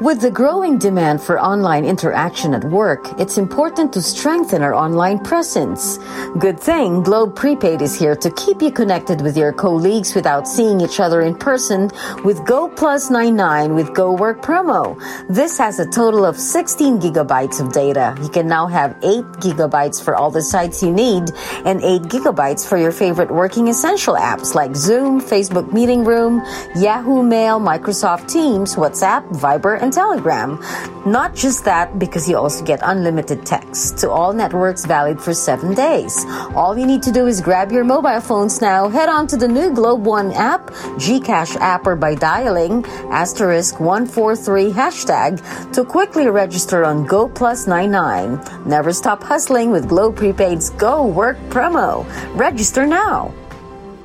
With the growing demand for online interaction at work, it's important to strengthen our online presence. Good thing Globe Prepaid is here to keep you connected with your colleagues without seeing each other in person with Go Plus 99 with Go Work promo. This has a total of 16 gigabytes of data. You can now have 8 gigabytes for all the sites you need and 8 gigabytes for your favorite working essential apps like Zoom, Facebook Meeting Room, Yahoo Mail, Microsoft Teams, WhatsApp, Viber, and Telegram. Not just that, because you also get unlimited text to all networks valid for seven days. All you need to do is grab your mobile phones now, head on to the new Globe One app, Gcash app, or by dialing asterisk 143 hashtag to quickly register on Go Plus 99. Never stop hustling with Globe Prepaid's Go Work promo. Register now.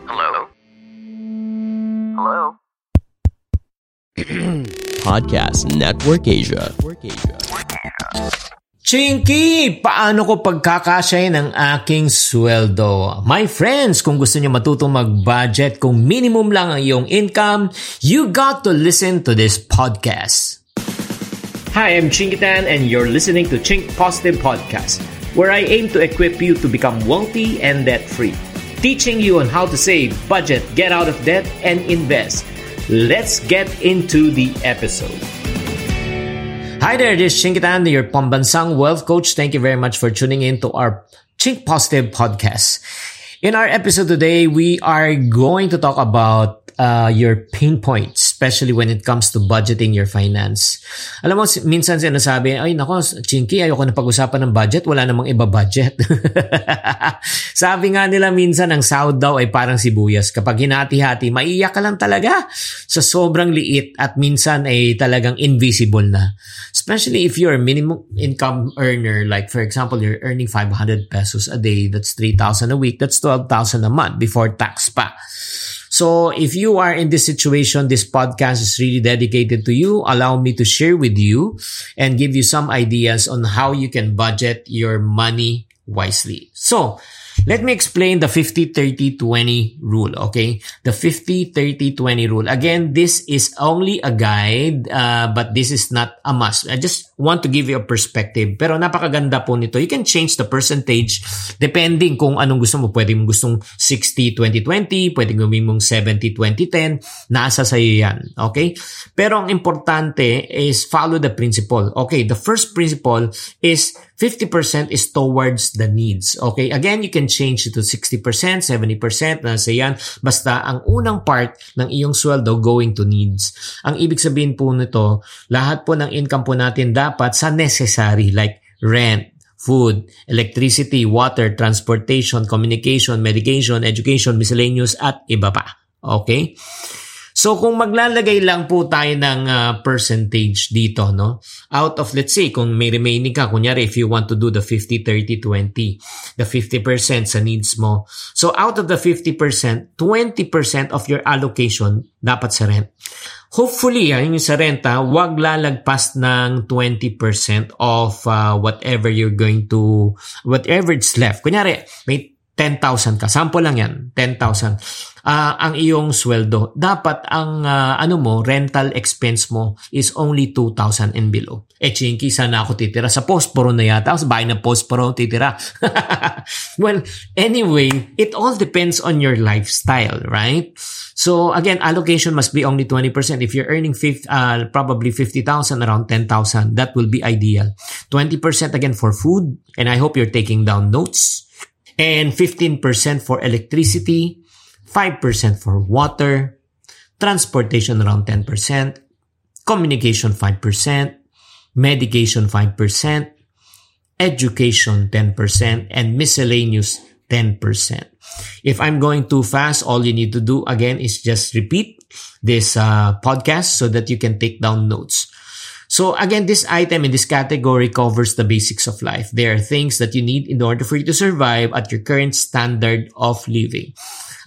Hello? Hello? Podcast Network Asia. Chinky, paano ko pagkakasyahin ang aking sweldo? My friends, kung gusto niyo matutong mag-budget, kung minimum lang ang iyong income, you got to listen to this podcast. Hi, I'm Chinkitan and you're listening to Chink Positive Podcast, where I aim to equip you to become wealthy and debt-free. Teaching you on how to save, budget, get out of debt, and invest. Let's get into the episode. Hi there, this is Chinkitan, your pambansang wealth coach. Thank you very much for tuning in to our Chink Positive podcast. In our episode today, we are going to talk about uh, your pain points, especially when it comes to budgeting your finance. Alam mo, minsan sinasabi, ay nako, Chinky, ayoko na pag-usapan ng budget, wala namang iba budget. Sabi nga nila minsan, ang sahod daw ay parang sibuyas. Kapag hinati-hati, maiyak ka lang talaga sa sobrang liit at minsan ay talagang invisible na. Especially if you're a minimum income earner, like for example, you're earning 500 pesos a day, that's 3,000 a week, that's 12,000 a month before tax pa. So if you are in this situation, this podcast is really dedicated to you. Allow me to share with you and give you some ideas on how you can budget your money wisely. So let me explain the 50-30-20 rule, okay? The 50-30-20 rule. Again, this is only a guide, uh, but this is not a must. I just want to give you a perspective. Pero napakaganda po nito. You can change the percentage depending kung anong gusto mo. Pwede mong gustong 60-20-20, pwede gawin mong 70-20-10. Nasa sa'yo yan, okay? Pero ang importante is follow the principle. Okay, the first principle is 50% is towards the needs. Okay, again, you can change it to 60%, 70%, nasa yan. Basta ang unang part ng iyong sweldo going to needs. Ang ibig sabihin po nito, lahat po ng income po natin dapat sa necessary like rent, food, electricity, water, transportation, communication, medication, education, miscellaneous, at iba pa. Okay? So kung maglalagay lang po tayo ng uh, percentage dito, no? Out of let's say kung may remaining ka, kunyari if you want to do the 50 30 20, the 50% sa needs mo. So out of the 50%, 20% of your allocation dapat sa rent. Hopefully, yan yung sa renta, wag lalagpas ng 20% of uh, whatever you're going to, whatever it's left. Kunyari, may 10,000 ka. Sample lang yan, 10,000. Uh, ang iyong sweldo. Dapat ang uh, ano mo, rental expense mo is only 2,000 and below. Eh, chinky, sana ako titira sa Posporo na yata. Sa bahay ng Posporo titira. well, anyway, it all depends on your lifestyle, right? So, again, allocation must be only 20%. If you're earning 50, uh, probably 50,000, around 10,000, that will be ideal. 20% again for food, and I hope you're taking down notes and 15% for electricity, 5% for water, transportation around 10%, communication 5%, medication 5%, education 10%, and miscellaneous 10%. If I'm going too fast, all you need to do again is just repeat this uh, podcast so that you can take down notes. So again, this item in this category covers the basics of life. There are things that you need in order for you to survive at your current standard of living.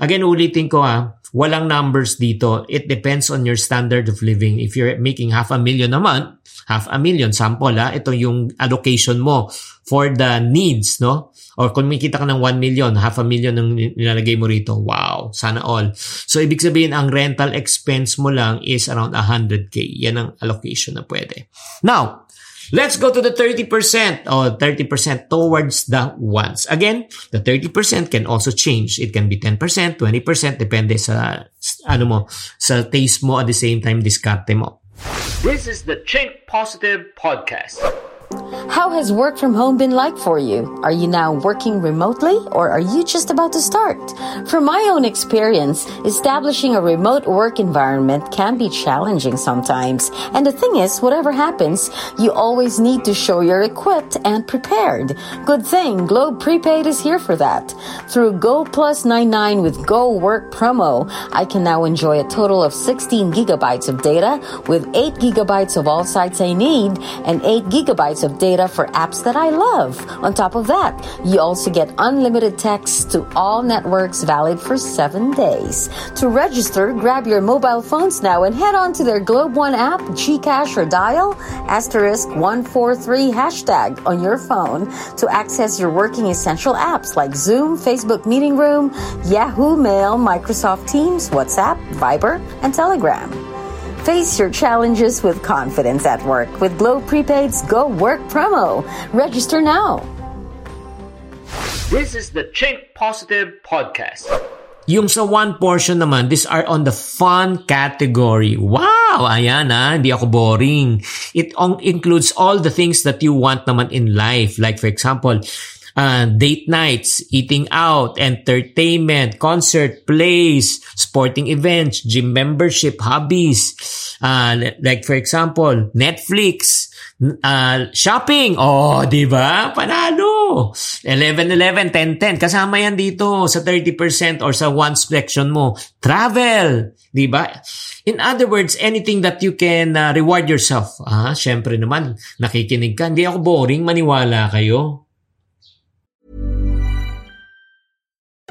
Again, ulitin ko ah, walang numbers dito. It depends on your standard of living. If you're making half a million a month, half a million, sample ah, ito yung allocation mo for the needs, no? Or kung may kita ka ng 1 million, half a million ng nilalagay mo rito, wow, sana all. So, ibig sabihin, ang rental expense mo lang is around 100K. Yan ang allocation na pwede. Now, Let's go to the 30% or 30% towards the wants. Again, the 30% can also change. It can be 10%, 20%, depende sa ano mo, sa taste mo at the same time diskarte mo. This is the Chink Positive Podcast. How has work from home been like for you? Are you now working remotely or are you just about to start? From my own experience, establishing a remote work environment can be challenging sometimes. And the thing is, whatever happens, you always need to show you're equipped and prepared. Good thing Globe Prepaid is here for that. Through Go Plus 99 with Go Work promo, I can now enjoy a total of 16 gigabytes of data with 8 gigabytes of all sites I need and 8 gigabytes of data for apps that I love. On top of that, you also get unlimited text to all networks valid for seven days. To register, grab your mobile phones now and head on to their Globe One app, Gcash or dial asterisk 143 hashtag on your phone to access your working essential apps like Zoom, Facebook Meeting Room, Yahoo Mail, Microsoft Teams, WhatsApp, Viber, and Telegram. Face your challenges with confidence at work with Globe Prepaid's Go Work promo. Register now. This is the Chink Positive Podcast. Yung sa one portion naman, these are on the fun category. Wow! Ayan ah, hindi ako boring. It includes all the things that you want naman in life. Like for example, uh, date nights, eating out, entertainment, concert, plays, sporting events, gym membership, hobbies. Uh, like for example, Netflix, uh, shopping. Oh, di ba? Panalo. 11-11, 10-10. Kasama yan dito sa 30% or sa one section mo. Travel. Di ba? In other words, anything that you can uh, reward yourself. Ah, syempre naman, nakikinig ka. Hindi ako boring, maniwala kayo.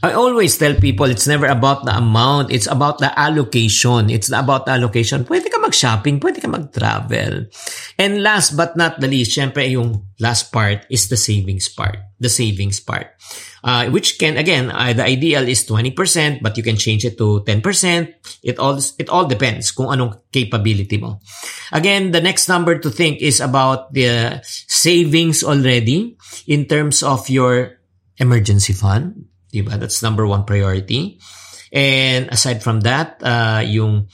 I always tell people it's never about the amount, it's about the allocation. It's about the allocation. Pwede ka mag-shopping, pwede ka mag-travel. And last but not the least, syempre yung last part is the savings part. The savings part. Uh, which can, again, uh, the ideal is 20%, but you can change it to 10%. It all, it all depends kung anong capability mo. Again, the next number to think is about the savings already in terms of your emergency fund Diba? That's number one priority. And aside from that, uh, yung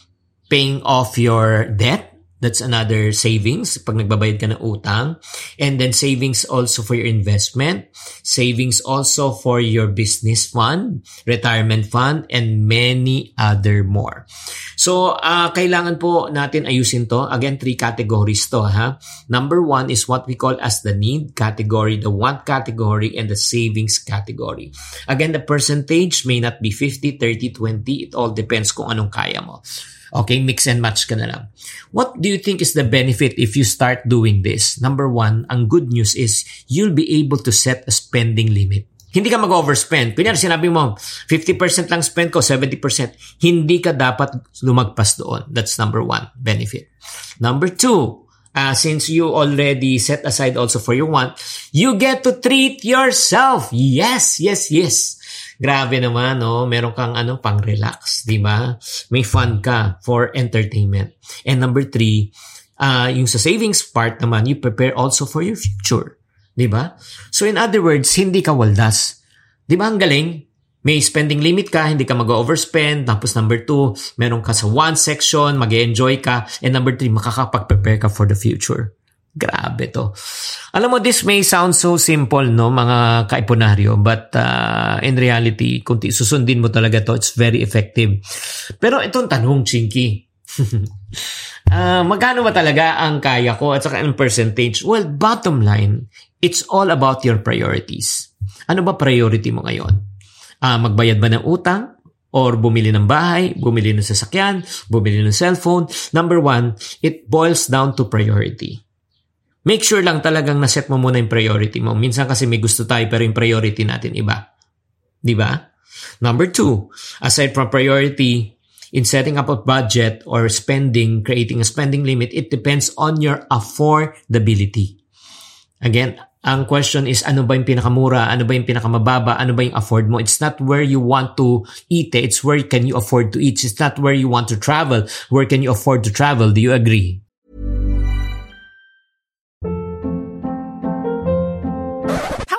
paying off your debt, That's another savings pag nagbabayad ka ng utang. And then savings also for your investment. Savings also for your business fund, retirement fund, and many other more. So, uh, kailangan po natin ayusin to. Again, three categories to. Ha? Number one is what we call as the need category, the want category, and the savings category. Again, the percentage may not be 50, 30, 20. It all depends kung anong kaya mo. Okay, mix and match ka na lang. What do you think is the benefit if you start doing this? Number one, ang good news is you'll be able to set a spending limit. Hindi ka mag-overspend. Kunyari, sinabi mo, 50% lang spend ko, 70%. Hindi ka dapat lumagpas doon. That's number one, benefit. Number two, uh, since you already set aside also for your want, you get to treat yourself. Yes, yes, yes. Grabe naman, no? Meron kang ano, pang-relax, di ba? May fun ka for entertainment. And number three, uh, yung sa savings part naman, you prepare also for your future. Di ba? So in other words, hindi ka waldas. Di ba ang galing? May spending limit ka, hindi ka mag-overspend. Tapos number two, meron ka sa one section, mag enjoy ka. And number three, makakapag-prepare ka for the future. Grabe to. Alam mo, this may sound so simple, no, mga kaipunaryo, but uh, in reality, kung susundin mo talaga to, it's very effective. Pero itong tanong, Chinky, uh, magkano ba talaga ang kaya ko at saka ang percentage? Well, bottom line, it's all about your priorities. Ano ba priority mo ngayon? Uh, magbayad ba ng utang? Or bumili ng bahay, bumili ng sasakyan, bumili ng cellphone. Number one, it boils down to priority. Make sure lang talagang naset mo muna yung priority mo. Minsan kasi may gusto tayo pero yung priority natin iba. Di ba? Number two, aside from priority, in setting up a budget or spending, creating a spending limit, it depends on your affordability. Again, ang question is ano ba yung pinakamura, ano ba yung pinakamababa, ano ba yung afford mo. It's not where you want to eat, it's where can you afford to eat. It's not where you want to travel, where can you afford to travel. Do you agree?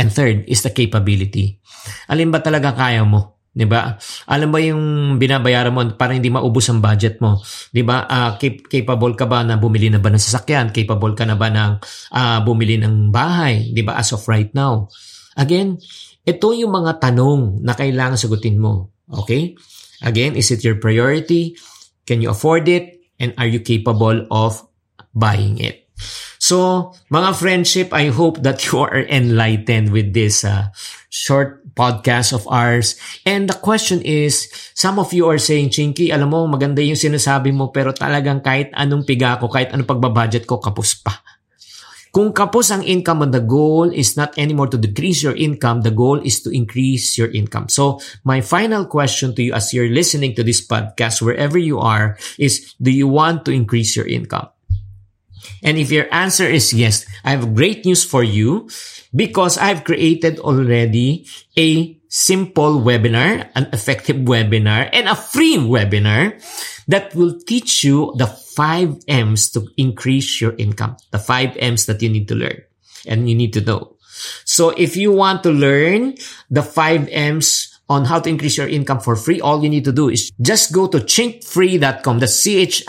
And third is the capability. Alin ba talaga kaya mo? 'Di ba? Alam ba yung binabayaran mo para hindi maubos ang budget mo? 'Di ba? Uh, cap- capable ka ba na bumili na ba ng sasakyan? Capable ka na ba ng uh, bumili ng bahay? 'Di ba? As of right now. Again, ito yung mga tanong na kailangan sagutin mo. Okay? Again, is it your priority? Can you afford it? And are you capable of buying it? So, mga friendship, I hope that you are enlightened with this uh, short podcast of ours. And the question is, some of you are saying, Chinky, alam mo, maganda yung sinasabi mo, pero talagang kahit anong piga ko, kahit anong pagbabudget ko, kapos pa. Kung kapos ang income mo, the goal is not anymore to decrease your income. The goal is to increase your income. So my final question to you as you're listening to this podcast, wherever you are, is do you want to increase your income? And if your answer is yes, I have great news for you because I've created already a simple webinar, an effective webinar, and a free webinar that will teach you the five M's to increase your income. The five M's that you need to learn and you need to know. So if you want to learn the five M's on how to increase your income for free, all you need to do is just go to chinkfree.com. That's C-H-I-N-K-F-R-E-E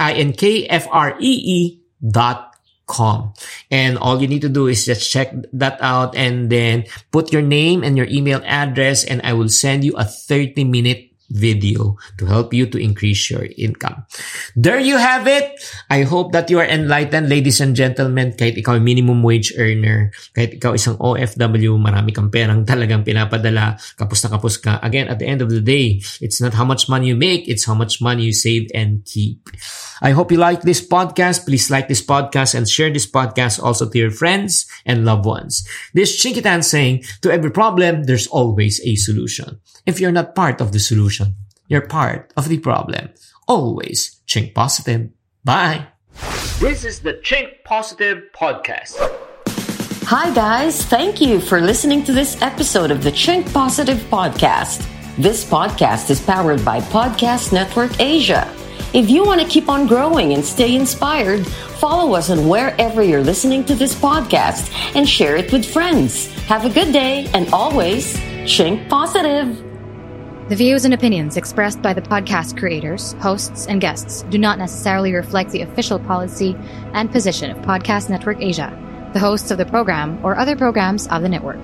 dot com. And all you need to do is just check that out and then put your name and your email address and I will send you a 30 minute video to help you to increase your income. There you have it. I hope that you are enlightened, ladies and gentlemen. Kahit ikaw minimum wage earner, kahit ikaw isang OFW, marami kang perang talagang pinapadala, kapos na kapos ka. Again, at the end of the day, it's not how much money you make, it's how much money you save and keep. I hope you like this podcast. Please like this podcast and share this podcast also to your friends and loved ones. This Chinkitan saying, to every problem, there's always a solution. If you're not part of the solution, you're part of the problem. Always Chink Positive. Bye. This is the Chink Positive Podcast. Hi, guys. Thank you for listening to this episode of the Chink Positive Podcast. This podcast is powered by Podcast Network Asia. If you want to keep on growing and stay inspired, follow us on wherever you're listening to this podcast and share it with friends. Have a good day and always chink positive. The views and opinions expressed by the podcast creators, hosts, and guests do not necessarily reflect the official policy and position of Podcast Network Asia, the hosts of the program, or other programs of the network.